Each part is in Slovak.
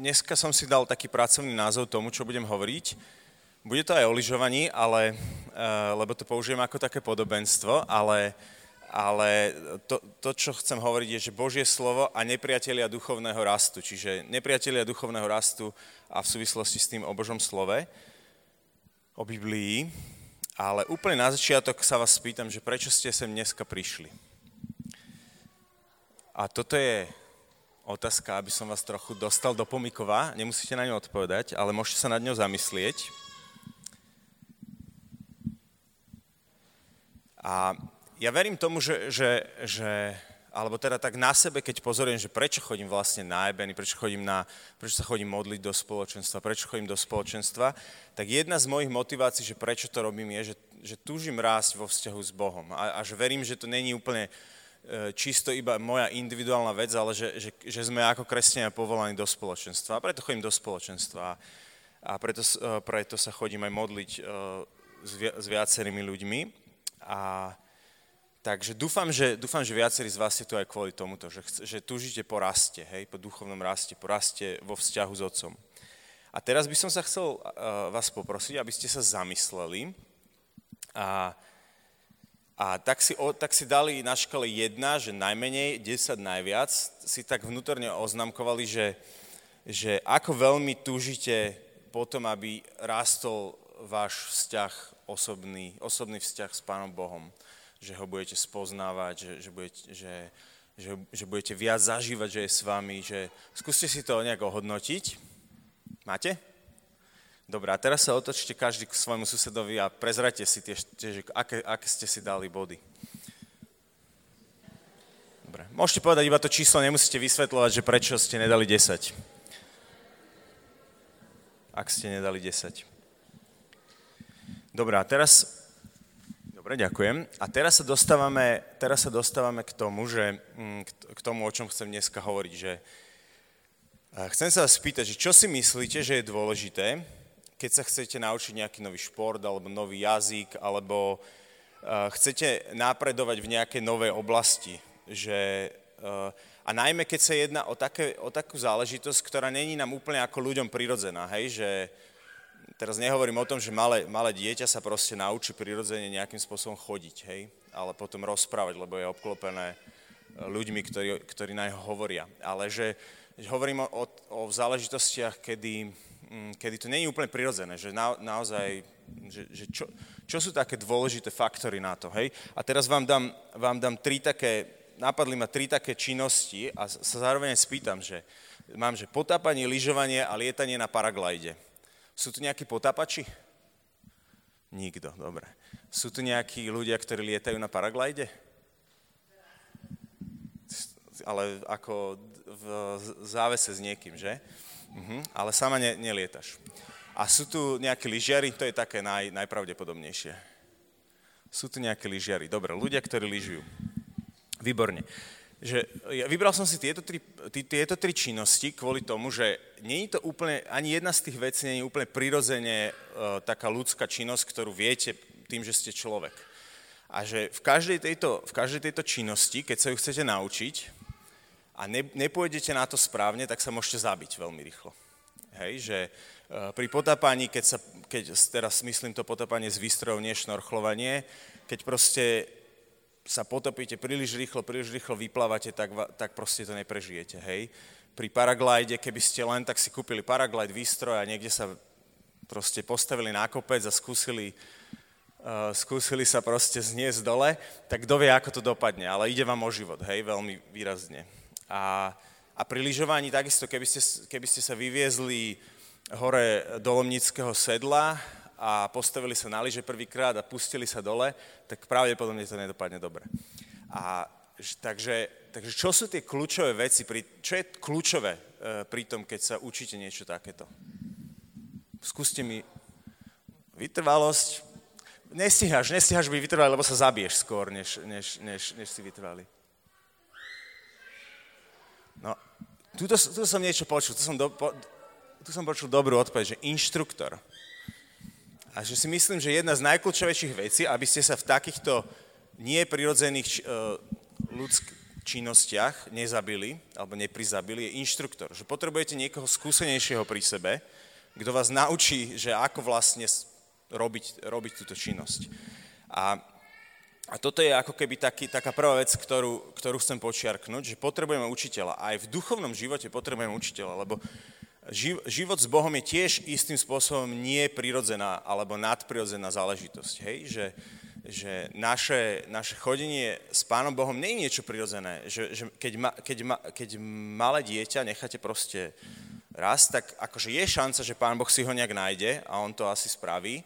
dneska som si dal taký pracovný názov tomu, čo budem hovoriť. Bude to aj o lyžovaní, ale, uh, lebo to použijem ako také podobenstvo, ale, ale to, to, čo chcem hovoriť, je, že Božie slovo a nepriatelia duchovného rastu. Čiže nepriatelia duchovného rastu a v súvislosti s tým o Božom slove, o Biblii. Ale úplne na začiatok sa vás spýtam, že prečo ste sem dneska prišli? A toto je otázka, aby som vás trochu dostal do pomikova. Nemusíte na ňu odpovedať, ale môžete sa nad ňou zamyslieť. A ja verím tomu, že, že, že alebo teda tak na sebe, keď pozorujem, že prečo chodím vlastne na ebeny, prečo, chodím na, prečo sa chodím modliť do spoločenstva, prečo chodím do spoločenstva, tak jedna z mojich motivácií, že prečo to robím, je, že, že túžim rásť vo vzťahu s Bohom. A, a že verím, že to není úplne čisto iba moja individuálna vec, ale že, že, že sme ako kresťania povolaní do spoločenstva. A preto chodím do spoločenstva. A preto, e, preto sa chodím aj modliť e, s viacerými ľuďmi. A takže dúfam že, dúfam, že viacerí z vás ste tu aj kvôli tomuto, že, že túžite po raste, hej, po duchovnom raste, po raste vo vzťahu s Otcom. A teraz by som sa chcel vás poprosiť, aby ste sa zamysleli a a tak si, tak si dali na škole jedna, že najmenej, 10 najviac, si tak vnútorne oznamkovali, že, že ako veľmi túžite potom, aby rástol váš vzťah osobný, osobný vzťah s Pánom Bohom. Že ho budete spoznávať, že, že, budete, že, že, že budete viac zažívať, že je s vami, že skúste si to nejak ohodnotiť. Máte? Dobre, a teraz sa otočte každý k svojmu susedovi a prezrate si tie, tie aké, aké ste si dali body. Dobre, môžete povedať iba to číslo, nemusíte vysvetľovať, že prečo ste nedali 10. Ak ste nedali 10. Dobre, a teraz... Dobre, ďakujem. A teraz sa dostávame, teraz sa dostávame k tomu, že, mm, k tomu, o čom chcem dneska hovoriť, že chcem sa vás spýtať, že čo si myslíte, že je dôležité, keď sa chcete naučiť nejaký nový šport alebo nový jazyk, alebo uh, chcete napredovať v nejakej novej oblasti. Že, uh, a najmä, keď sa jedná o, také, o takú záležitosť, ktorá není nám úplne ako ľuďom prirodzená, hej, že teraz nehovorím o tom, že malé, malé dieťa sa proste naučí prirodzene nejakým spôsobom chodiť, hej, ale potom rozprávať, lebo je obklopené ľuďmi, ktorí, ktorí na jeho hovoria. Ale že, že hovorím o, o záležitostiach, kedy kedy to je úplne prirodzené, že na, naozaj, že, že čo, čo sú také dôležité faktory na to, hej? A teraz vám dám, vám dám tri také, napadli ma tri také činnosti a sa zároveň spýtam, že mám, že potápanie, lyžovanie a lietanie na paraglajde. Sú tu nejakí potápači? Nikto, dobre. Sú tu nejakí ľudia, ktorí lietajú na paraglajde? Ale ako v závese s niekým, že? Uh-huh. Ale sama ne, nelietaš. A sú tu nejaké lyžiari, to je také naj, najpravdepodobnejšie. Sú tu nejaké lyžiari. Dobre, ľudia, ktorí lyžujú. Výborne. Že, ja vybral som si tieto tri, tí, tieto tri činnosti kvôli tomu, že nie je to úplne, ani jedna z tých vecí nie je úplne prirodzene uh, taká ľudská činnosť, ktorú viete tým, že ste človek. A že v každej tejto, v každej tejto činnosti, keď sa ju chcete naučiť, a ne, nepôjdete na to správne, tak sa môžete zabiť veľmi rýchlo. Hej, že e, pri potápaní, keď, sa, keď teraz myslím to potápanie z výstrojov, nie šnorchlovanie, keď proste sa potopíte príliš rýchlo, príliš rýchlo vyplávate, tak, tak proste to neprežijete, hej. Pri paraglide, keby ste len tak si kúpili paraglide výstroj a niekde sa proste postavili na kopec a skúsili, uh, skúsili sa proste zniesť dole, tak kto vie, ako to dopadne, ale ide vám o život, hej, veľmi výrazne. A, a pri lyžovaní takisto, keby ste, keby ste sa vyviezli hore do Lomnického sedla a postavili sa na lyže prvýkrát a pustili sa dole, tak pravdepodobne to nedopadne dobre. A takže, takže čo sú tie kľúčové veci, pri, čo je kľúčové e, pri tom, keď sa učíte niečo takéto? Skúste mi vytrvalosť. Nestihaš, nestihaš byť vytrvalý, lebo sa zabiješ skôr, než, než, než, než si vytrvalý. No, tuto, tuto som niečo počul, tu som, do, po, tu som počul dobrú odpoveď, že inštruktor. A že si myslím, že jedna z najkľúčovejších vecí, aby ste sa v takýchto neprirodzených uh, ľudsk- činnostiach nezabili alebo neprizabili, je inštruktor. Že potrebujete niekoho skúsenejšieho pri sebe, kto vás naučí, že ako vlastne robiť, robiť túto činnosť. A, a toto je ako keby taký, taká prvá vec, ktorú, ktorú chcem počiarknúť, že potrebujeme učiteľa. Aj v duchovnom živote potrebujeme učiteľa, lebo život s Bohom je tiež istým spôsobom nie prirodzená alebo nadprirodzená záležitosť. Hej? Že, že naše, naše chodenie s Pánom Bohom nie je niečo prirodzené. Že, že keď, ma, keď, ma, keď malé dieťa necháte proste raz, tak akože je šanca, že Pán Boh si ho nejak nájde a on to asi spraví,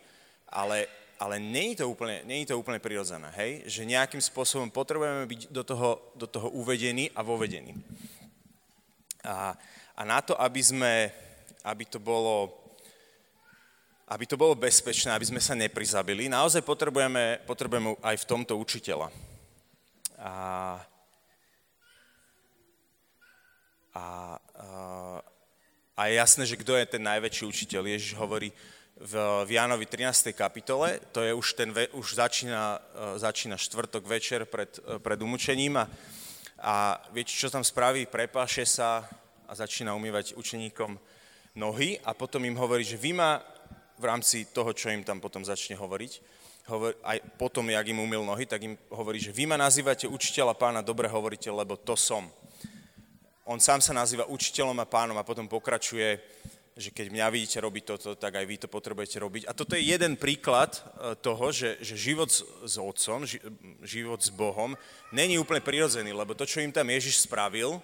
ale, ale je to úplne, je to úplne prirodzené, hej? Že nejakým spôsobom potrebujeme byť do toho, do toho uvedení a vovedení. A, a na to, aby sme, aby to bolo, aby to bolo bezpečné, aby sme sa neprizabili, naozaj potrebujeme, potrebujeme aj v tomto učiteľa. A, a, a, a je jasné, že kto je ten najväčší učiteľ. Ježiš hovorí v, v Jánovi 13. kapitole, to je už, ten, už začína, začína štvrtok večer pred, pred umúčením a, a viete, čo tam spraví? Prepáše sa, a začína umývať učeníkom nohy a potom im hovorí, že vy ma v rámci toho, čo im tam potom začne hovoriť, hovor, aj potom, jak im umil nohy, tak im hovorí, že vy ma nazývate učiteľa pána, dobre hovoríte, lebo to som. On sám sa nazýva učiteľom a pánom a potom pokračuje, že keď mňa vidíte robiť toto, tak aj vy to potrebujete robiť. A toto je jeden príklad e, toho, že, že život s, s otcom, život s Bohom, není úplne prirodzený, lebo to, čo im tam Ježiš spravil,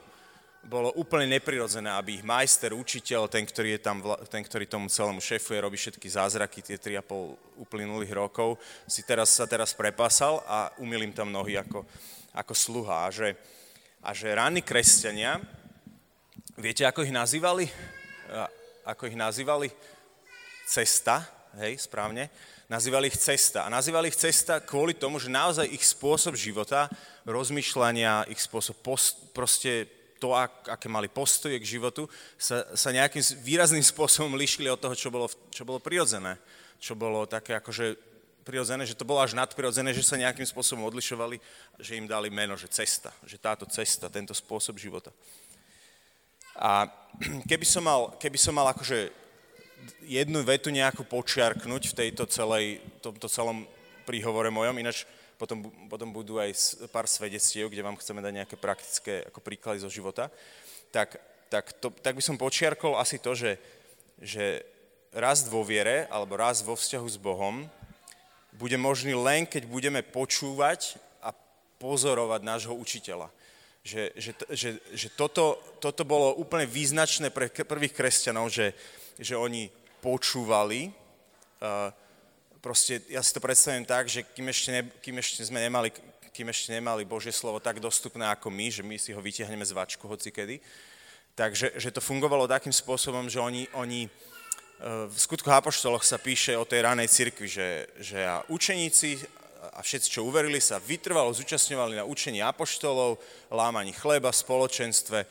bolo úplne neprirodzené, aby ich majster, učiteľ, ten, ktorý, je tam, ten, ktorý tomu celému šéfuje, robí všetky zázraky tie 3,5 uplynulých rokov, si teraz, sa teraz prepasal a umil im tam nohy ako, ako sluha. A že, a že ranní kresťania, viete, ako ich nazývali? Ako ich nazývali? Cesta, hej, správne. Nazývali ich cesta. A nazývali ich cesta kvôli tomu, že naozaj ich spôsob života, rozmýšľania, ich spôsob post, proste to, aké mali postoje k životu, sa, sa nejakým výrazným spôsobom lišili od toho, čo bolo, čo bolo prirodzené. Čo bolo také akože prirodzené, že to bolo až nadprirodzené, že sa nejakým spôsobom odlišovali, že im dali meno, že cesta, že táto cesta, tento spôsob života. A keby som mal, keby som mal akože jednu vetu nejakú počiarknúť v tejto celej, tomto celom príhovore mojom, ináč potom, potom budú aj pár svedectiev, kde vám chceme dať nejaké praktické ako príklady zo života, tak, tak, to, tak by som počiarkol asi to, že, že rast vo viere alebo rast vo vzťahu s Bohom bude možný len, keď budeme počúvať a pozorovať nášho učiteľa. Že, že, že, že toto, toto bolo úplne význačné pre prvých kresťanov, že, že oni počúvali, uh, proste ja si to predstavím tak, že kým ešte, ne, kým ešte sme nemali, kým ešte nemali Božie slovo tak dostupné ako my, že my si ho vytiahneme z vačku hocikedy, takže že to fungovalo takým spôsobom, že oni, oni e, v skutkoch apoštoloch sa píše o tej ranej cirkvi, že, že učeníci a všetci, čo uverili, sa vytrvalo zúčastňovali na učení apoštolov, lámaní chleba, spoločenstve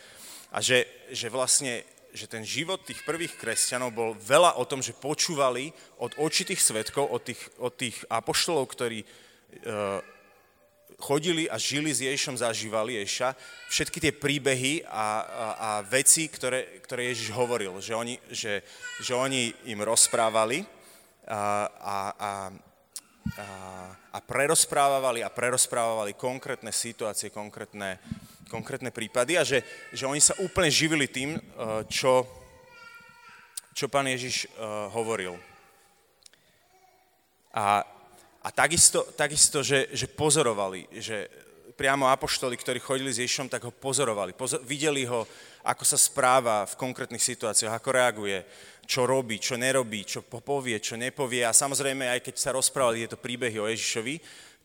a že, že vlastne že ten život tých prvých kresťanov bol veľa o tom, že počúvali od očitých svetkov, od tých, od tých apoštolov, ktorí e, chodili a žili s Ježišom, zažívali Ježiša, všetky tie príbehy a, a, a veci, ktoré, ktoré Ježiš hovoril, že oni, že, že oni im rozprávali a, a, a, a, a prerozprávali a prerozprávali konkrétne situácie, konkrétne konkrétne prípady a že, že oni sa úplne živili tým, eh, čo, čo pán Ježiš eh, hovoril. A, a takisto, takisto že, že pozorovali, že priamo apoštoli, ktorí chodili s Ježišom, tak ho pozorovali. Pozor, videli ho, ako sa správa v konkrétnych situáciách, ako reaguje, čo robí, čo nerobí, čo povie, čo nepovie. A samozrejme, aj keď sa rozprávali tieto príbehy o Ježišovi,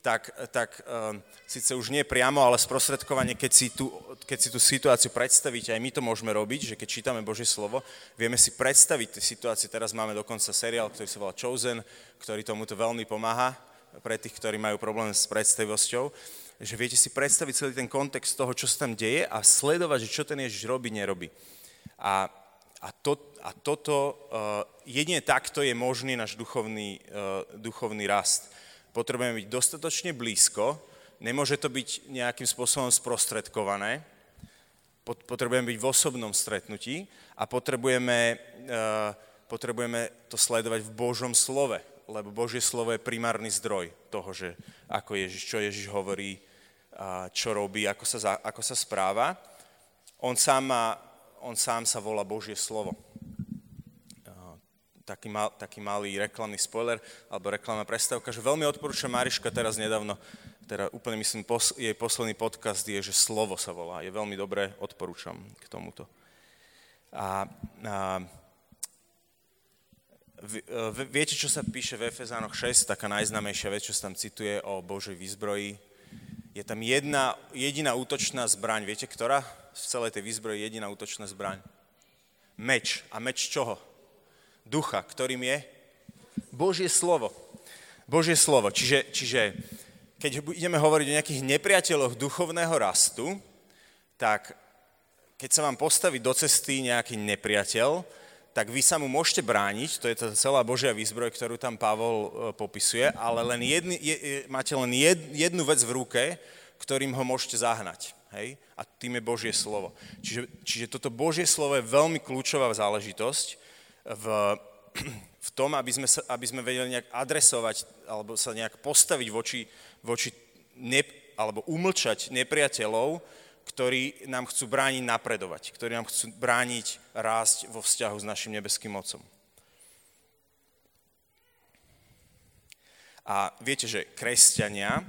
tak, tak um, síce už nie priamo, ale sprostredkovanie, keď si, tú, keď si tú situáciu predstavíte, aj my to môžeme robiť, že keď čítame Božie slovo, vieme si predstaviť tie situácie. Teraz máme dokonca seriál, ktorý sa volá Chosen, ktorý tomuto veľmi pomáha pre tých, ktorí majú problém s predstavivosťou, že viete si predstaviť celý ten kontext toho, čo sa tam deje a sledovať, že čo ten Ježiš robí, nerobí. A, a, to, a toto, uh, jedine takto je možný náš duchovný, uh, duchovný rast potrebujeme byť dostatočne blízko, nemôže to byť nejakým spôsobom sprostredkované, potrebujeme byť v osobnom stretnutí a potrebujeme, uh, potrebujeme to sledovať v Božom slove, lebo Božie slovo je primárny zdroj toho, že ako Ježiš, čo Ježiš hovorí, čo robí, ako sa, ako sa správa. On sám, má, on sám sa volá Božie slovo. Taký, mal, taký malý reklamný spoiler, alebo reklamná prestávka, že veľmi odporúčam Mariška teraz nedávno teda úplne myslím, pos, jej posledný podcast je, že slovo sa volá. Je veľmi dobré, odporúčam k tomuto. A, a viete, čo sa píše v Efezánoch 6, taká najznamejšia vec, čo sa tam cituje o Božej výzbroji? Je tam jedna, jediná útočná zbraň. Viete, ktorá v celej tej výzbroji jediná útočná zbraň? Meč. A meč čoho? Ducha, ktorým je? Božie slovo. Božie slovo. Čiže, čiže keď ideme hovoriť o nejakých nepriateľoch duchovného rastu, tak keď sa vám postaví do cesty nejaký nepriateľ, tak vy sa mu môžete brániť, to je tá celá Božia výzbroj, ktorú tam Pavol e, popisuje, ale len jedny, je, máte len jed, jednu vec v ruke, ktorým ho môžete zahnať. Hej? A tým je Božie slovo. Čiže, čiže toto Božie slovo je veľmi kľúčová záležitosť v, v tom, aby sme, sa, aby sme vedeli nejak adresovať alebo sa nejak postaviť voči, voči ne, alebo umlčať nepriateľov, ktorí nám chcú brániť napredovať, ktorí nám chcú brániť rásť vo vzťahu s našim nebeským Otcom. A viete, že kresťania,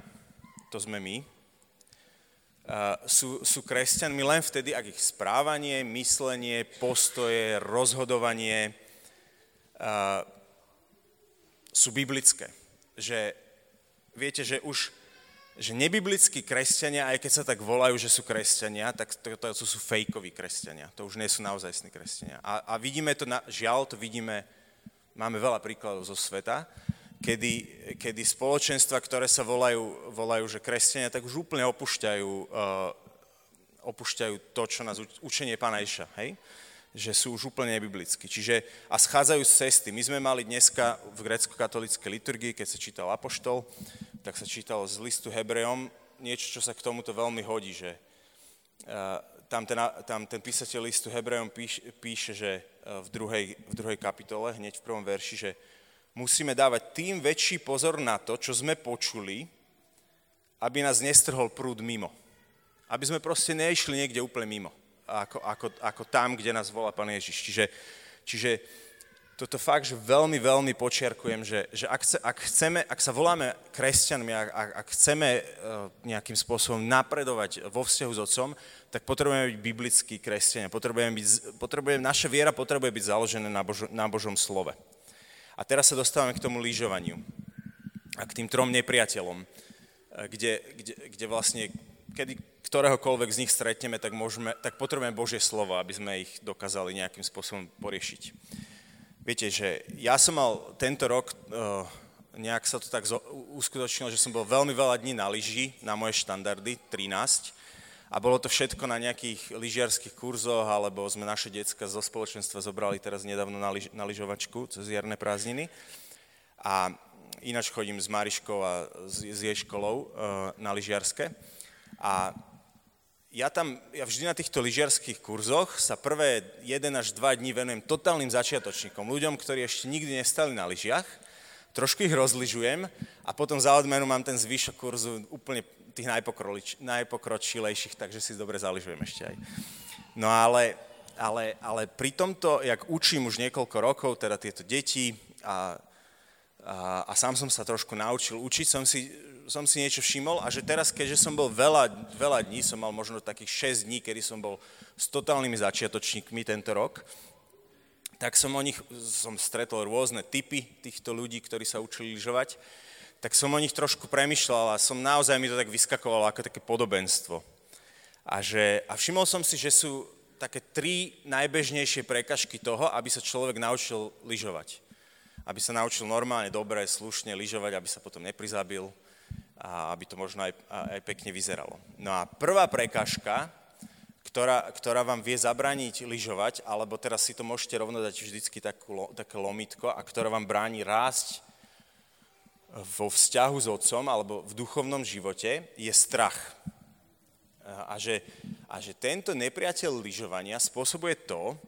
to sme my, sú, sú kresťanmi len vtedy, ak ich správanie, myslenie, postoje, rozhodovanie sú biblické. Že viete, že už že nebiblickí kresťania, aj keď sa tak volajú, že sú kresťania, tak to, to, to sú fejkoví kresťania. To už nie sú naozajstní kresťania. A, a vidíme to, na, žiaľ, to vidíme, máme veľa príkladov zo sveta, kedy, kedy spoločenstva, ktoré sa volajú, volajú, že kresťania, tak už úplne opúšťajú, uh, opúšťajú to, čo nás učenie Pána Iša, hej? že sú už úplne nebiblickí. Čiže a schádzajú z cesty. My sme mali dneska v grecko-katolíckej liturgii, keď sa čítal Apoštol, tak sa čítalo z listu Hebrejom niečo, čo sa k tomuto veľmi hodí, že uh, tam, ten, tam ten písateľ listu Hebrejom píš, píše, že uh, v, druhej, v druhej kapitole, hneď v prvom verši, že musíme dávať tým väčší pozor na to, čo sme počuli, aby nás nestrhol prúd mimo. Aby sme proste neišli niekde úplne mimo ako, ako, ako tam, kde nás volá Pán Ježiš. Čiže, čiže toto fakt, že veľmi, veľmi počiarkujem, že, že ak, chce, ak, chceme, ak sa voláme kresťanmi, ak, ak chceme uh, nejakým spôsobom napredovať vo vzťahu s Otcom, tak potrebujeme byť biblickí kresťania. Potrebujeme byť, potrebujeme, naša viera potrebuje byť založená na, Božo, na Božom slove. A teraz sa dostávame k tomu lyžovaniu a k tým trom nepriateľom, eh, kde, kde, kde vlastne, kedy, ktoréhokoľvek z nich stretneme, tak, môžeme, tak potrebujeme Božie slovo, aby sme ich dokázali nejakým spôsobom poriešiť. Viete, že ja som mal tento rok, uh, nejak sa to tak uskutočnilo, že som bol veľmi veľa dní na lyži, na moje štandardy, 13, a bolo to všetko na nejakých lyžiarských kurzoch, alebo sme naše decka zo spoločenstva zobrali teraz nedávno na, lyž, na lyžovačku cez jarné prázdniny. A ináč chodím s Mariškou a s, s jej školou uh, na lyžiarske. A ja tam, ja vždy na týchto lyžiarských kurzoch sa prvé 1 až 2 dní venujem totálnym začiatočníkom, ľuďom, ktorí ešte nikdy nestali na lyžiach, trošku ich rozlyžujem a potom za odmenu mám ten zvyšok kurzu úplne tých najpokročilejších, takže si dobre zaližujem ešte aj. No ale, ale, ale pri tomto, jak učím už niekoľko rokov, teda tieto deti a, a, a sám som sa trošku naučil učiť, som si som si niečo všimol a že teraz, keďže som bol veľa, veľa dní, som mal možno takých 6 dní, kedy som bol s totálnymi začiatočníkmi tento rok, tak som o nich, som stretol rôzne typy týchto ľudí, ktorí sa učili lyžovať, tak som o nich trošku premyšľal a som naozaj mi to tak vyskakovalo ako také podobenstvo. A, že, a všimol som si, že sú také tri najbežnejšie prekažky toho, aby sa človek naučil lyžovať. Aby sa naučil normálne, dobre, slušne lyžovať, aby sa potom neprizabil, a aby to možno aj, aj pekne vyzeralo. No a prvá prekážka, ktorá, ktorá vám vie zabrániť lyžovať, alebo teraz si to môžete rovno dať vždycky takú, také lomitko, a ktorá vám bráni rásť vo vzťahu s otcom alebo v duchovnom živote je strach. A že, a že tento nepriateľ lyžovania spôsobuje to,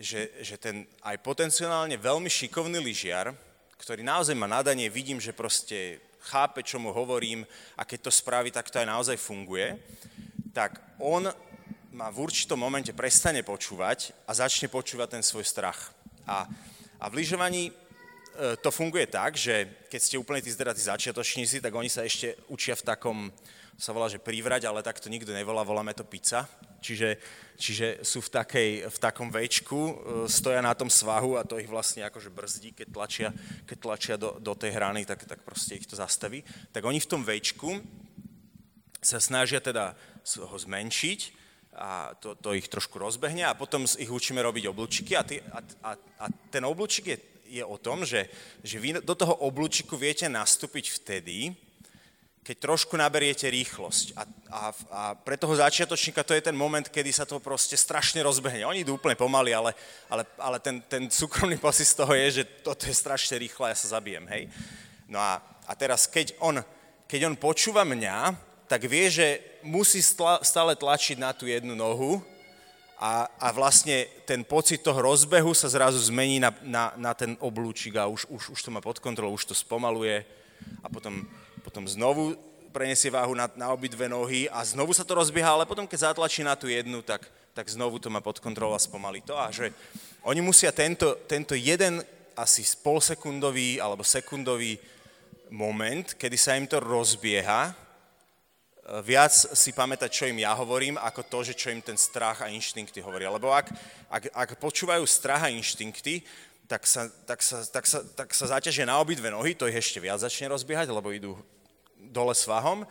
že, že ten aj potenciálne veľmi šikovný lyžiar, ktorý naozaj má nadanie, vidím, že proste chápe, čo mu hovorím a keď to spraví, tak to aj naozaj funguje, tak on ma v určitom momente prestane počúvať a začne počúvať ten svoj strach. A, a v lyžovaní e, to funguje tak, že keď ste úplne tí zderatí začiatočníci, tak oni sa ešte učia v takom, sa volá, že privrať, ale tak to nikto nevolá, voláme to pizza. Čiže, čiže sú v, takej, v takom večku, e, stoja na tom svahu a to ich vlastne akože brzdí, keď tlačia, keď tlačia do, do tej hrany, tak, tak proste ich to zastaví. Tak oni v tom večku sa snažia teda ho zmenšiť a to, to ich trošku rozbehne a potom ich učíme robiť oblúčiky a, ty, a, a, a ten oblúčik je, je o tom, že, že vy do toho oblúčiku viete nastúpiť vtedy, keď trošku naberiete rýchlosť. A, a, a pre toho začiatočníka to je ten moment, kedy sa to proste strašne rozbehne. Oni idú úplne pomaly, ale, ale, ale ten, ten súkromný pocit z toho je, že toto je strašne rýchlo a ja sa zabijem, hej. No a, a teraz, keď on, keď on počúva mňa, tak vie, že musí stále tlačiť na tú jednu nohu a, a vlastne ten pocit toho rozbehu sa zrazu zmení na, na, na ten oblúčik a už, už, už to má pod kontrolou, už to spomaluje a potom, potom znovu preniesie váhu na, na obidve nohy a znovu sa to rozbieha, ale potom keď zatlačí na tú jednu, tak, tak znovu to má pod kontrolou a spomalí to. A že oni musia tento, tento jeden asi polsekundový alebo sekundový moment, kedy sa im to rozbieha, viac si pamätať, čo im ja hovorím, ako to, že čo im ten strach a inštinkty hovoria. Lebo ak, ak, ak počúvajú strach a inštinkty, tak sa, tak, sa, tak, sa, tak sa zaťažia na obidve nohy, to ich ešte viac začne rozbiehať, lebo idú dole svahom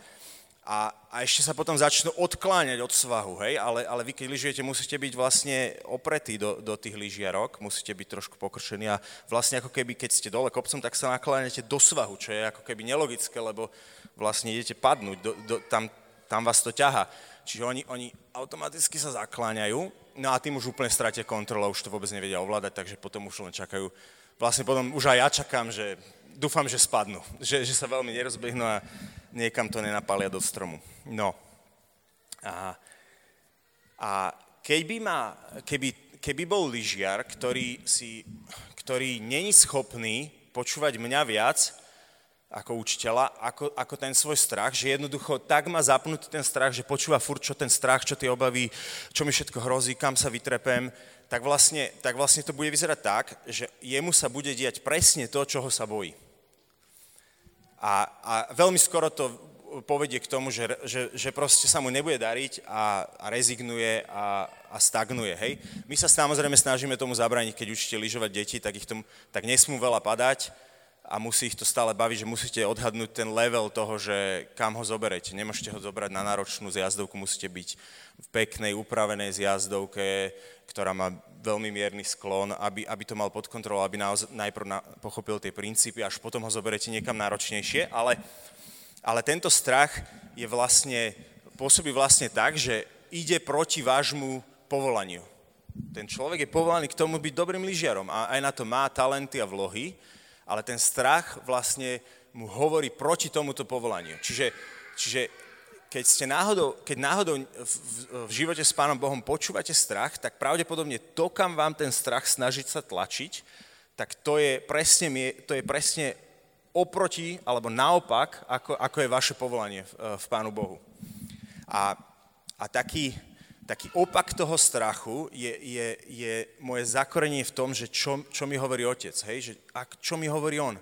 a, a ešte sa potom začnú odkláňať od svahu, hej, ale, ale vy keď lyžujete, musíte byť vlastne opretí do, do tých lyžiarok, musíte byť trošku pokršení a vlastne ako keby, keď ste dole kopcom, tak sa nakláňate do svahu, čo je ako keby nelogické, lebo vlastne idete padnúť, do, do, tam, tam vás to ťaha. Čiže oni, oni automaticky sa zakláňajú, no a tým už úplne stratia kontrolu, už to vôbec nevedia ovládať, takže potom už len čakajú. Vlastne potom už aj ja čakám, že dúfam, že spadnú, že, že sa veľmi nerozbehnú a niekam to nenapália do stromu. No. A, a keby, ma, keby, keby bol lyžiar, ktorý, si, ktorý není schopný počúvať mňa viac, ako učiteľa, ako, ako ten svoj strach, že jednoducho tak má zapnutý ten strach, že počúva furt, čo ten strach, čo tie obavy, čo mi všetko hrozí, kam sa vytrepem, tak vlastne, tak vlastne to bude vyzerať tak, že jemu sa bude diať presne to, čoho sa bojí. A, a veľmi skoro to povedie k tomu, že, že, že proste sa mu nebude dariť a, a rezignuje a, a stagnuje. Hej? My sa samozrejme snažíme tomu zabrániť, keď učíte lyžovať deti, tak ich tomu, tak nesmú veľa padať, a musí ich to stále baviť, že musíte odhadnúť ten level toho, že kam ho zoberete. Nemôžete ho zobrať na náročnú zjazdovku, musíte byť v peknej, upravenej zjazdovke, ktorá má veľmi mierny sklon, aby, aby to mal pod kontrolou, aby naoz, najprv na, pochopil tie princípy, až potom ho zoberete niekam náročnejšie. Ale, ale tento strach je vlastne, pôsobí vlastne tak, že ide proti vášmu povolaniu. Ten človek je povolaný k tomu byť dobrým lyžiarom a aj na to má talenty a vlohy, ale ten strach vlastne mu hovorí proti tomuto povolaniu. Čiže, čiže keď, ste náhodou, keď náhodou v, v, v živote s Pánom Bohom počúvate strach, tak pravdepodobne to, kam vám ten strach snažiť sa tlačiť, tak to je presne, to je presne oproti, alebo naopak, ako, ako je vaše povolanie v, v Pánu Bohu. A, a taký, taký opak toho strachu je, je, je moje zakorenie v tom, že čo, čo mi hovorí otec, hej? Že, a čo mi hovorí on.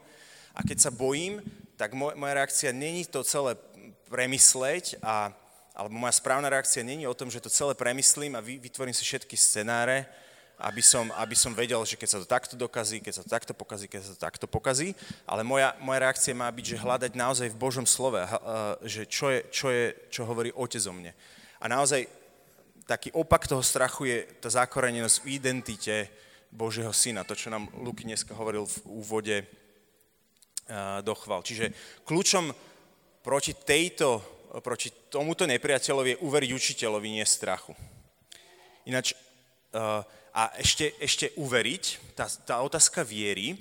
A keď sa bojím, tak moj, moja reakcia není to celé premysleť, a, alebo moja správna reakcia není o tom, že to celé premyslím a vytvorím si všetky scenáre, aby som, aby som vedel, že keď sa to takto dokazí, keď sa to takto pokazí, keď sa to takto pokazí, ale moja, moja reakcia má byť, že hľadať naozaj v Božom slove, že čo, je, čo, je, čo hovorí Otec o mne. A naozaj taký opak toho strachu je tá zakorenenosť v identite Božieho syna, to, čo nám Luky dneska hovoril v úvode do chval. Čiže kľúčom proti, tejto, proti tomuto nepriateľovi je uveriť učiteľovi, nie strachu. Ináč, a ešte, ešte uveriť, tá, tá otázka viery,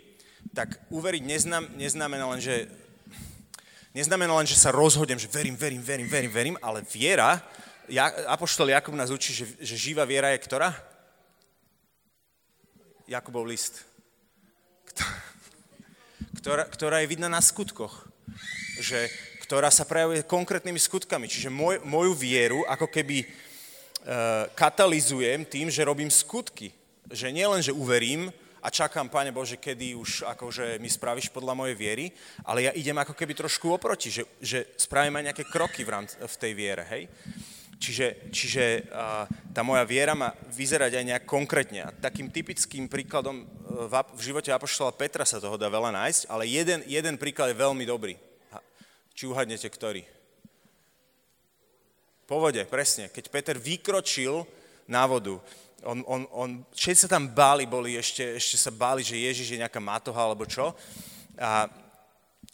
tak uveriť neznam, neznamená len, že neznamená len, že sa rozhodnem, že verím, verím, verím, verím, verím, ale viera, ja, Apoštol Jakub nás učí, že, že živá viera je ktorá? Jakubov list. Ktorá, ktorá je vidná na skutkoch. Že, ktorá sa prejavuje konkrétnymi skutkami. Čiže moj, moju vieru ako keby e, katalizujem tým, že robím skutky. Že nielen, že uverím, a čakám, Pane Bože, kedy už akože mi spravíš podľa mojej viery, ale ja idem ako keby trošku oproti, že, že spravím aj nejaké kroky v, rámci, v tej viere, hej? Čiže, čiže tá moja viera má vyzerať aj nejak konkrétne. Takým typickým príkladom v, v živote Apoštola Petra sa toho dá veľa nájsť, ale jeden, jeden príklad je veľmi dobrý. Či uhadnete, ktorý? Po vode, presne. Keď Peter vykročil na vodu, on, on, on, všetci sa tam báli, boli ešte, ešte sa báli, že Ježiš je nejaká matoha alebo čo. A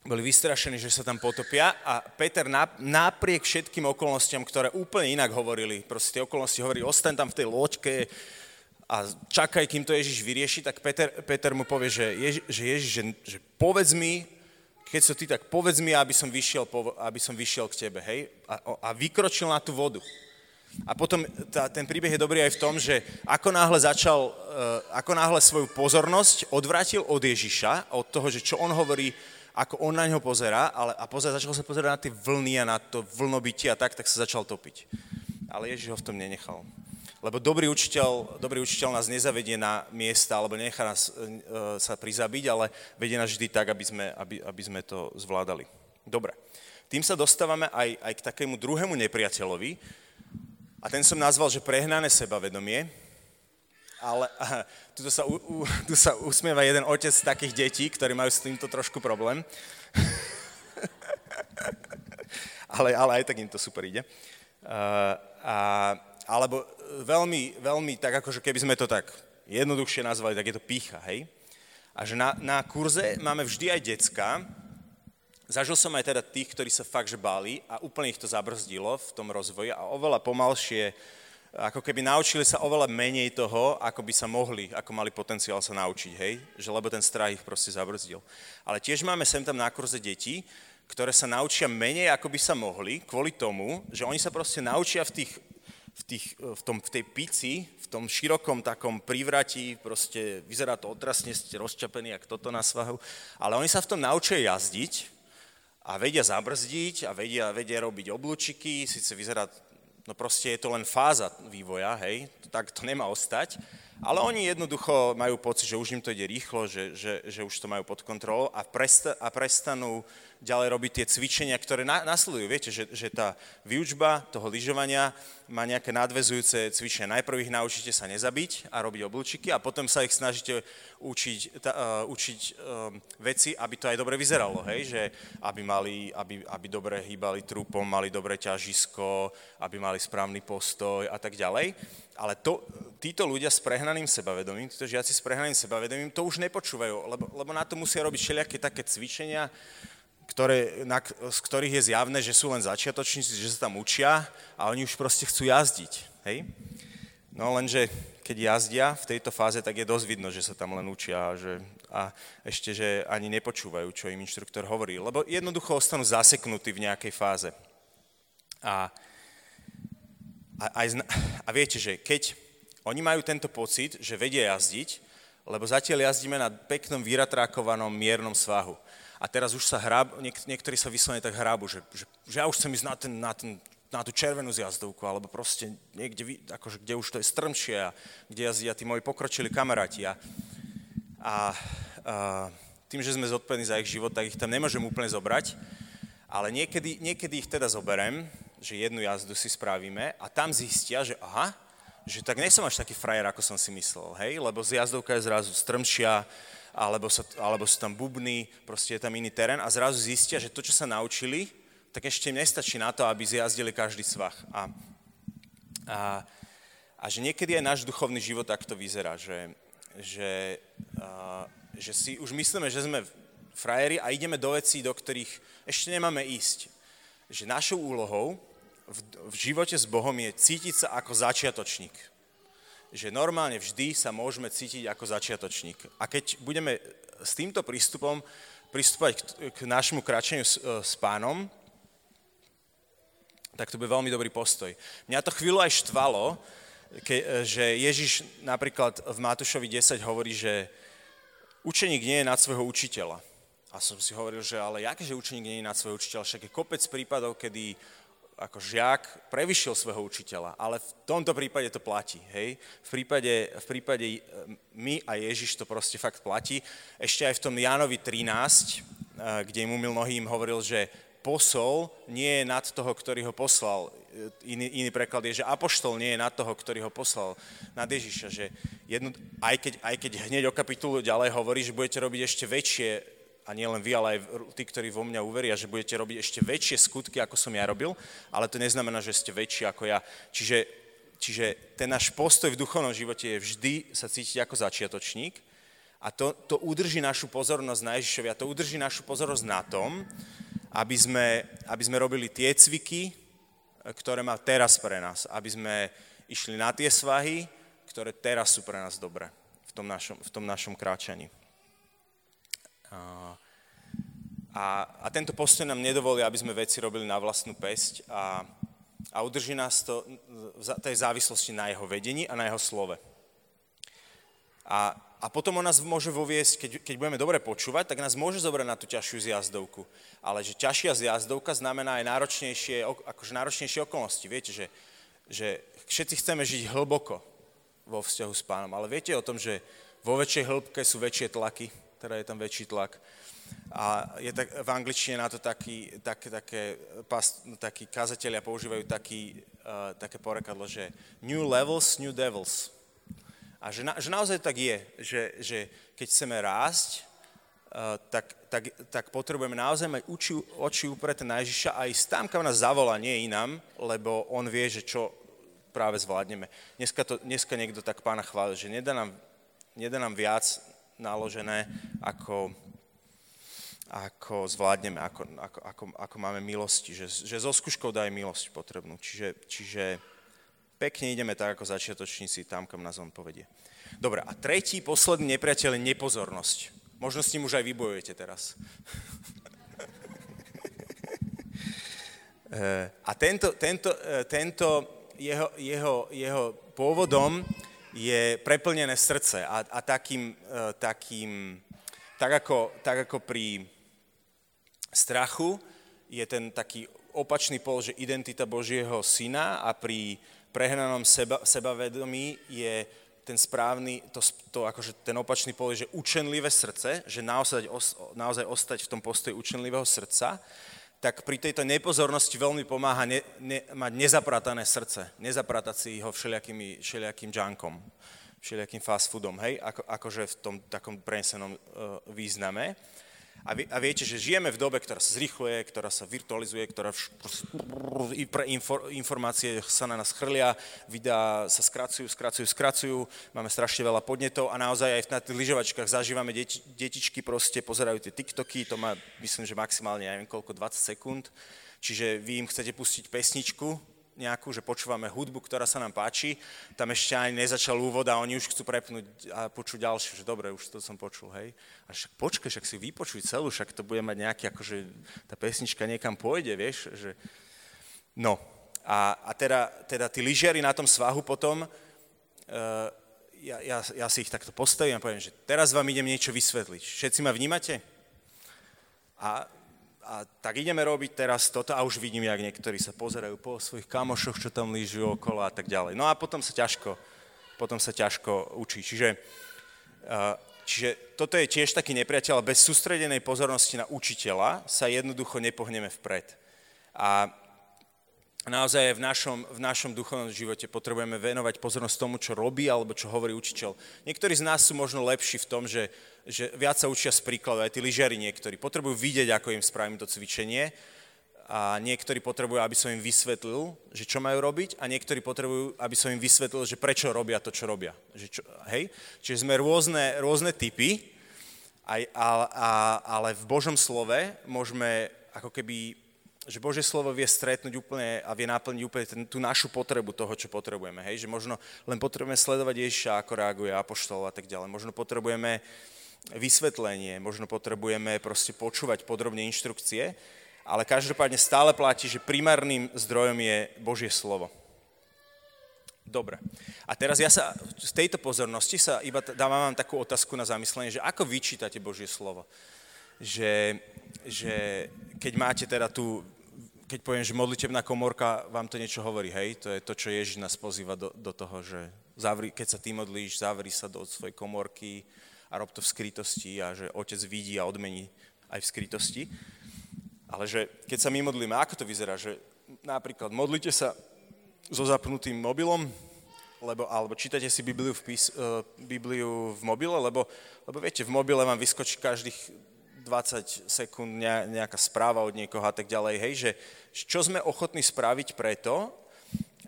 boli vystrašení, že sa tam potopia a Peter napriek všetkým okolnostiam, ktoré úplne inak hovorili, proste okolnosti hovorili, ostaň tam v tej loďke a čakaj, kým to Ježiš vyrieši, tak Peter, Peter mu povie, že, Ježi, že Ježiš, že, že povedz mi, keď so ty, tak povedz mi, aby som vyšiel, aby som vyšiel k tebe, hej? A, a vykročil na tú vodu. A potom tá, ten príbeh je dobrý aj v tom, že ako náhle začal, uh, ako náhle svoju pozornosť odvrátil od Ježiša, od toho, že čo on hovorí, ako on na ňo pozerá, ale, a pozera, začal sa pozerať na tie vlny a na to vlnobytie a tak, tak sa začal topiť. Ale Ježiš ho v tom nenechal. Lebo dobrý učiteľ, dobrý učiteľ nás nezavedie na miesta, alebo nechá nás uh, sa prizabiť, ale vedie nás vždy tak, aby sme, aby, aby sme to zvládali. Dobre. Tým sa dostávame aj, aj k takému druhému nepriateľovi, a ten som nazval, že prehnané sebavedomie, ale tu, sa, u, u, tu sa usmieva jeden otec takých detí, ktorí majú s týmto trošku problém. ale, ale aj tak im to super ide. Uh, a, alebo veľmi, veľmi tak akože keby sme to tak jednoduchšie nazvali, tak je to pícha, hej? A že na, na kurze máme vždy aj decka, Zažil som aj teda tých, ktorí sa fakt že báli a úplne ich to zabrzdilo v tom rozvoji a oveľa pomalšie, ako keby naučili sa oveľa menej toho, ako by sa mohli, ako mali potenciál sa naučiť, hej? Že lebo ten strach ich proste zabrzdil. Ale tiež máme sem tam na kurze deti, ktoré sa naučia menej, ako by sa mohli, kvôli tomu, že oni sa proste naučia v tých v, tých, v, tom, v tej pici, v tom širokom takom privratí, proste vyzerá to otrasne, ste rozčapení, jak toto na svahu, ale oni sa v tom naučia jazdiť a vedia zabrzdiť a vedia, vedia robiť oblúčiky, síce vyzerá, no proste je to len fáza vývoja, hej, tak to nemá ostať, ale oni jednoducho majú pocit, že už im to ide rýchlo, že, že, že už to majú pod kontrolou a, presta, a prestanú ďalej robiť tie cvičenia, ktoré na, nasledujú. Viete, že, že tá výučba toho lyžovania má nejaké nadvezujúce cvičenia. Najprv ich naučíte sa nezabiť a robiť oblúčiky a potom sa ich snažíte učiť, ta, uh, učiť um, veci, aby to aj dobre vyzeralo, hej? že aby, mali, aby, aby dobre hýbali trupom, mali dobre ťažisko, aby mali správny postoj a tak ďalej. Ale to, títo ľudia s prehnaným sebavedomím, títo žiaci s prehnaným sebavedomím, to už nepočúvajú, lebo, lebo na to musia robiť všelijaké také cvičenia, ktoré, na, z ktorých je zjavné, že sú len začiatočníci, že sa tam učia a oni už proste chcú jazdiť. Hej? No lenže keď jazdia v tejto fáze, tak je dosť vidno, že sa tam len učia a, že, a ešte, že ani nepočúvajú, čo im inštruktor hovorí. Lebo jednoducho ostanú zaseknutí v nejakej fáze. A a, aj, a viete, že keď oni majú tento pocit, že vedia jazdiť, lebo zatiaľ jazdíme na peknom vyratrákovanom miernom svahu. A teraz už sa hrab, niek, niektorí sa vyslovene tak hrabu, že, že, že ja už chcem ísť na, ten, na, ten, na tú červenú zjazdovku, alebo proste niekde, akože, kde už to je strmšie a kde jazdia tí moji pokročili kamaráti. A, a, a tým, že sme zodpovední za ich život, tak ich tam nemôžem úplne zobrať, ale niekedy, niekedy ich teda zoberem že jednu jazdu si spravíme a tam zistia, že aha, že tak nesom až taký frajer, ako som si myslel, hej, lebo z jazdovka je zrazu strmšia, alebo, sa, alebo sú tam bubny, proste je tam iný terén a zrazu zistia, že to, čo sa naučili, tak ešte im nestačí na to, aby zjazdili každý svach. A, a, a že niekedy aj náš duchovný život takto vyzerá, že, že, a, že si už myslíme, že sme frajeri a ideme do vecí, do ktorých ešte nemáme ísť. Že našou úlohou v, v živote s Bohom je cítiť sa ako začiatočník. Že normálne vždy sa môžeme cítiť ako začiatočník. A keď budeme s týmto prístupom pristupovať k, k našemu kráčeniu s, e, s pánom, tak to bude veľmi dobrý postoj. Mňa to chvíľu aj štvalo, ke, e, že Ježiš napríklad v Matúšovi 10 hovorí, že učeník nie je nad svojho učiteľa. A som si hovoril, že ale že učeník nie je nad svojho učiteľa, však je kopec prípadov, kedy ako žiak prevyšil svojho učiteľa, ale v tomto prípade to platí, hej. V prípade, v prípade e, my a Ježiš to proste fakt platí. Ešte aj v tom Jánovi 13, e, kde im umil nohy, im hovoril, že posol nie je nad toho, ktorý ho poslal. E, iný, iný preklad je, že apoštol nie je nad toho, ktorý ho poslal, nad Ježiša. Že jedno, aj, keď, aj keď hneď o kapitulu ďalej hovorí, že budete robiť ešte väčšie a nie len vy, ale aj tí, ktorí vo mňa uveria, že budete robiť ešte väčšie skutky, ako som ja robil, ale to neznamená, že ste väčší ako ja. Čiže, čiže ten náš postoj v duchovnom živote je vždy sa cítiť ako začiatočník a to, to udrží našu pozornosť na Ježišovi a to udrží našu pozornosť na tom, aby sme, aby sme robili tie cviky, ktoré má teraz pre nás, aby sme išli na tie svahy, ktoré teraz sú pre nás dobré v tom našom, v tom našom kráčaní. A, a tento postoj nám nedovolí, aby sme veci robili na vlastnú pesť a, a udrží nás to v tej závislosti na jeho vedení a na jeho slove. A, a potom on nás môže voviesť, keď, keď budeme dobre počúvať, tak nás môže zobrať na tú ťažšiu zjazdovku. Ale že ťažšia zjazdovka znamená aj náročnejšie, akože náročnejšie okolnosti. Viete, že, že všetci chceme žiť hlboko vo vzťahu s pánom, ale viete o tom, že vo väčšej hĺbke sú väčšie tlaky, teda je tam väčší tlak. A je tak, v angličtine na to taký, tak, také, pas, takí kazatelia používajú taký, uh, také porekadlo, že new levels, new devils. A že, na, že naozaj tak je, že, že keď chceme rásť, uh, tak, tak, tak potrebujeme naozaj mať uči, oči upreté na Ježiša a ísť tam, kam nás zavolá, nie inám, lebo on vie, že čo práve zvládneme. Dneska, to, dneska niekto tak pána chválil, že nedá nám, nedá nám viac naložené, ako, ako zvládneme, ako, ako, ako, ako máme milosti, že, že so skúškou dá aj milosť potrebnú. Čiže, čiže pekne ideme tak ako začiatočníci tam, kam nás on povedie. Dobre, a tretí, posledný nepriateľ je nepozornosť. Možno s ním už aj vybojujete teraz. Eh, a tento, tento, eh, tento jeho, jeho, jeho pôvodom je preplnené srdce a, a takým, e, takým tak, ako, tak ako pri strachu je ten taký opačný pol, že identita Božieho syna a pri prehnanom seba, sebavedomí je ten správny, to, to akože ten opačný pol je, že učenlivé srdce, že naozaj, naozaj ostať v tom postoji učenlivého srdca tak pri tejto nepozornosti veľmi pomáha ne, ne, mať nezapratané srdce, nezapratať si ho všelijakými, všelijakým junkom, všelijakým fast foodom, hej, ako, akože v tom takom prenesenom uh, význame. A, vie, a viete, že žijeme v dobe, ktorá sa zrychluje, ktorá sa virtualizuje, ktorá vš, pre infor, informácie sa na nás chrlia, videá sa skracujú, skracujú, skracujú, máme strašne veľa podnetov a naozaj aj na tých lyžovačkách zažívame deti, detičky proste, pozerajú tie TikToky, to má myslím, že maximálne, neviem koľko, 20 sekúnd, čiže vy im chcete pustiť pesničku, nejakú, že počúvame hudbu, ktorá sa nám páči, tam ešte aj nezačal úvod a oni už chcú prepnúť a počuť ďalšiu, že dobre, už to som počul, hej. A však počkaj, však si vypočuj celú, však to bude mať nejaký, akože tá pesnička niekam pôjde, vieš, že... No, a, a teda, teda tí lyžiari na tom svahu potom, uh, ja, ja, ja si ich takto postavím a poviem, že teraz vám idem niečo vysvetliť. Všetci ma vnímate? A a tak ideme robiť teraz toto a už vidím, jak niektorí sa pozerajú po svojich kamošoch, čo tam lížu okolo a tak ďalej. No a potom sa ťažko, potom sa ťažko učí. Čiže, čiže toto je tiež taký nepriateľ, bez sústredenej pozornosti na učiteľa sa jednoducho nepohneme vpred. A naozaj v našom, v našom duchovnom živote potrebujeme venovať pozornosť tomu, čo robí alebo čo hovorí učiteľ. Niektorí z nás sú možno lepší v tom, že, že viac sa učia z príkladu, aj tí lyžiari niektorí. Potrebujú vidieť, ako im spravím to cvičenie a niektorí potrebujú, aby som im vysvetlil, že čo majú robiť a niektorí potrebujú, aby som im vysvetlil, že prečo robia to, čo robia. Že čo, hej? Čiže sme rôzne, rôzne typy, aj, a, a, ale v Božom slove môžeme ako keby že Božie slovo vie stretnúť úplne a vie naplniť úplne ten, tú našu potrebu toho, čo potrebujeme. Hej? Že možno len potrebujeme sledovať Ježiša, ako reaguje apoštol a tak ďalej. Možno potrebujeme vysvetlenie, možno potrebujeme proste počúvať podrobne inštrukcie, ale každopádne stále platí, že primárnym zdrojom je Božie slovo. Dobre. A teraz ja sa z tejto pozornosti sa iba dávam vám takú otázku na zamyslenie, že ako vyčítate Božie slovo? Že, že keď máte teda tu, keď poviem, že modlitebná komorka vám to niečo hovorí, hej? To je to, čo Ježiš nás pozýva do, do toho, že zavri, keď sa ty modlíš, zavri sa do svojej komorky a rob to v skrytosti a že otec vidí a odmení aj v skrytosti. Ale že keď sa my modlíme, ako to vyzerá? Že napríklad modlite sa so zapnutým mobilom, lebo, alebo čítate si Bibliu v, pís, uh, Bibliu v mobile, lebo, lebo viete, v mobile vám vyskočí každých 20 sekúnd nejaká správa od niekoho a tak ďalej, hej, že čo sme ochotní spraviť preto,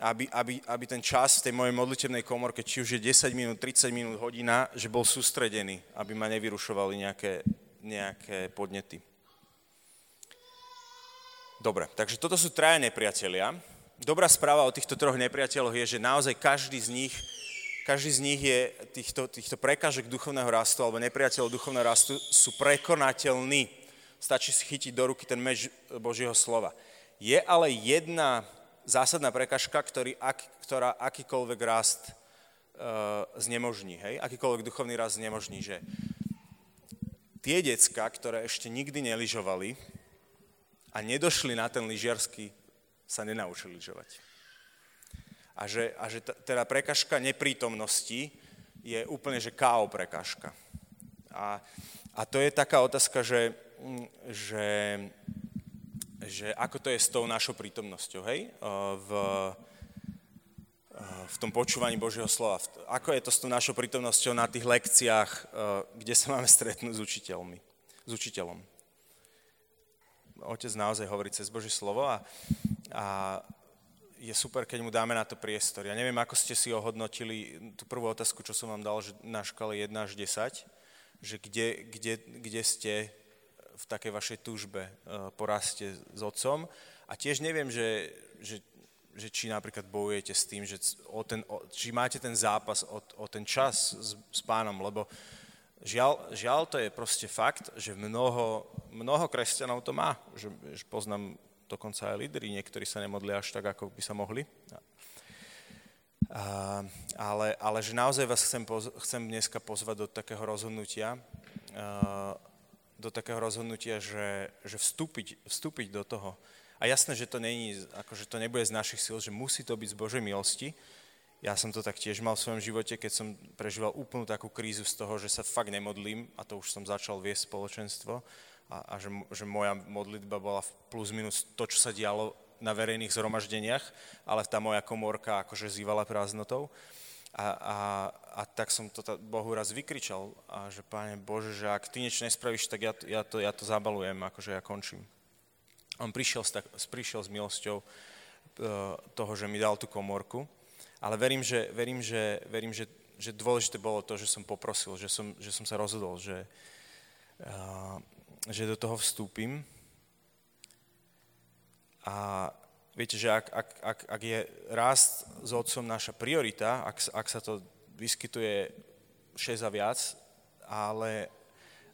aby, aby, aby ten čas v tej mojej modlitebnej komorke, či už je 10 minút, 30 minút, hodina, že bol sústredený, aby ma nevyrušovali nejaké, nejaké podnety. Dobre, takže toto sú traja nepriatelia, dobrá správa o týchto troch nepriateľoch je, že naozaj každý z nich, každý z nich je týchto, týchto prekážek duchovného rastu alebo nepriateľov duchovného rastu sú prekonateľní. Stačí si chytiť do ruky ten meč Božieho slova. Je ale jedna zásadná prekažka, ktorý, ak, ktorá akýkoľvek rast uh, znemožní, hej? akýkoľvek duchovný rast znemožní, že tie decka, ktoré ešte nikdy neližovali a nedošli na ten lyžiarsky sa nenaučili lyžovať. A že, a že teda prekažka neprítomnosti je úplne, že KO prekažka. A, a to je taká otázka, že, že, že ako to je s tou našou prítomnosťou, hej? V, v tom počúvaní Božieho slova. Ako je to s tou našou prítomnosťou na tých lekciách, kde sa máme stretnúť s učiteľmi, s učiteľom. Otec naozaj hovorí cez Božie slovo a, a je super, keď mu dáme na to priestor. Ja neviem, ako ste si ohodnotili tú prvú otázku, čo som vám dal že na škale 1 až 10, že kde, kde, kde ste v takej vašej túžbe e, poraste s otcom. A tiež neviem, že, že, že či napríklad bojujete s tým, že o ten, o, či máte ten zápas o, o ten čas s, s pánom, lebo žiaľ, žiaľ to je proste fakt, že mnoho, mnoho kresťanov to má. Že, že poznám dokonca aj lídry, niektorí sa nemodlia až tak, ako by sa mohli. A, ale, ale že naozaj vás chcem, poz, chcem dneska pozvať do takého rozhodnutia, a, do takého rozhodnutia, že, že vstúpiť, vstúpiť do toho. A jasné, že to, není, akože to nebude z našich síl, že musí to byť z Božej milosti. Ja som to tak tiež mal v svojom živote, keď som prežíval úplnú takú krízu z toho, že sa fakt nemodlím, a to už som začal viesť spoločenstvo, a, a že, že moja modlitba bola plus minus to, čo sa dialo na verejných zhromaždeniach, ale tá moja komórka akože zývala prázdnotou. A, a, a tak som to Bohu raz vykričal, a že Pane Bože, že ak Ty niečo nespravíš, tak ja, ja, to, ja to zabalujem, akože ja končím. On prišiel s, tak, prišiel s milosťou e, toho, že mi dal tú komórku, ale verím, že, verím, že, verím, že, že dôležité bolo to, že som poprosil, že som, že som sa rozhodol, že, uh, že do toho vstúpim. A viete, že ak, ak, ak, ak je rast s otcom naša priorita, ak, ak sa to vyskytuje 6 a viac, ale,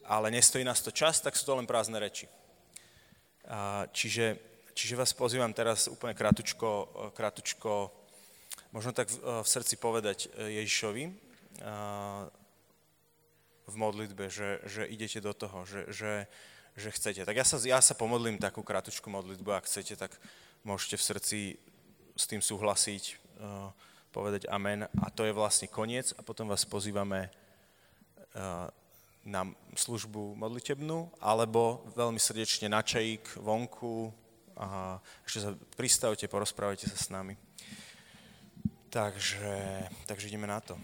ale nestojí nás to čas, tak sú to len prázdne reči. A, čiže, čiže vás pozývam teraz úplne kratučko, kratučko možno tak v, v srdci povedať Ježišovi, a, v modlitbe, že, že idete do toho, že, že, že chcete. Tak ja sa, ja sa pomodlím takú krátku modlitbu, ak chcete, tak môžete v srdci s tým súhlasiť, uh, povedať amen. A to je vlastne koniec a potom vás pozývame uh, na službu modlitebnú, alebo veľmi srdečne na čajík vonku a ešte sa pristavte, porozprávajte sa s nami. Takže, takže ideme na to.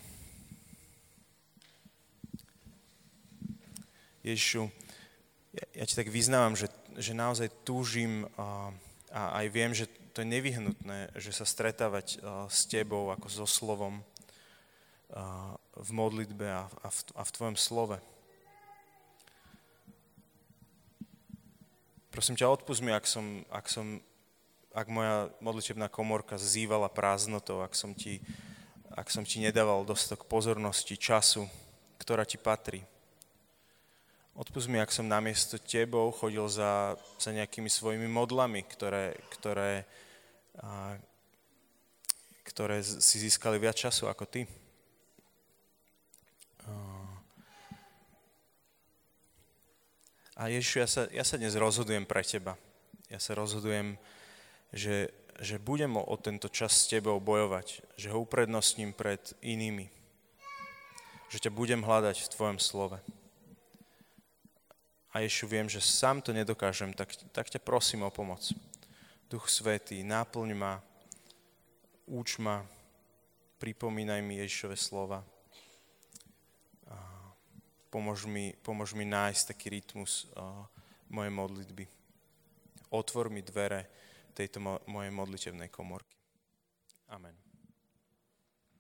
Ježišu, ja, ja ti tak vyznávam, že, že naozaj túžim a, a aj viem, že to je nevyhnutné, že sa stretávať a, s tebou ako so slovom a, v modlitbe a, a, v, a v tvojom slove. Prosím ťa, odpust mi, ak som, ak som ak moja modlitebná komorka zývala prázdnotou, ak som ti, ak som ti nedával dostatok pozornosti, času, ktorá ti patrí. Odpust mi, ak som namiesto tebou chodil za, za nejakými svojimi modlami, ktoré, ktoré, a, ktoré si získali viac času ako ty. A Ježišu, ja sa, ja sa dnes rozhodujem pre teba. Ja sa rozhodujem že, že budem o tento čas s tebou bojovať, že ho uprednostním pred inými, že ťa budem hľadať v tvojom slove. A Ješu, viem, že sám to nedokážem, tak, tak ťa prosím o pomoc. Duch Svetý, náplň ma, úč ma, pripomínaj mi Ježišove slova. Pomôž mi, pomôž mi nájsť taký rytmus mojej modlitby. Otvor mi dvere, tejto mojej modlitevnej komorky. Amen.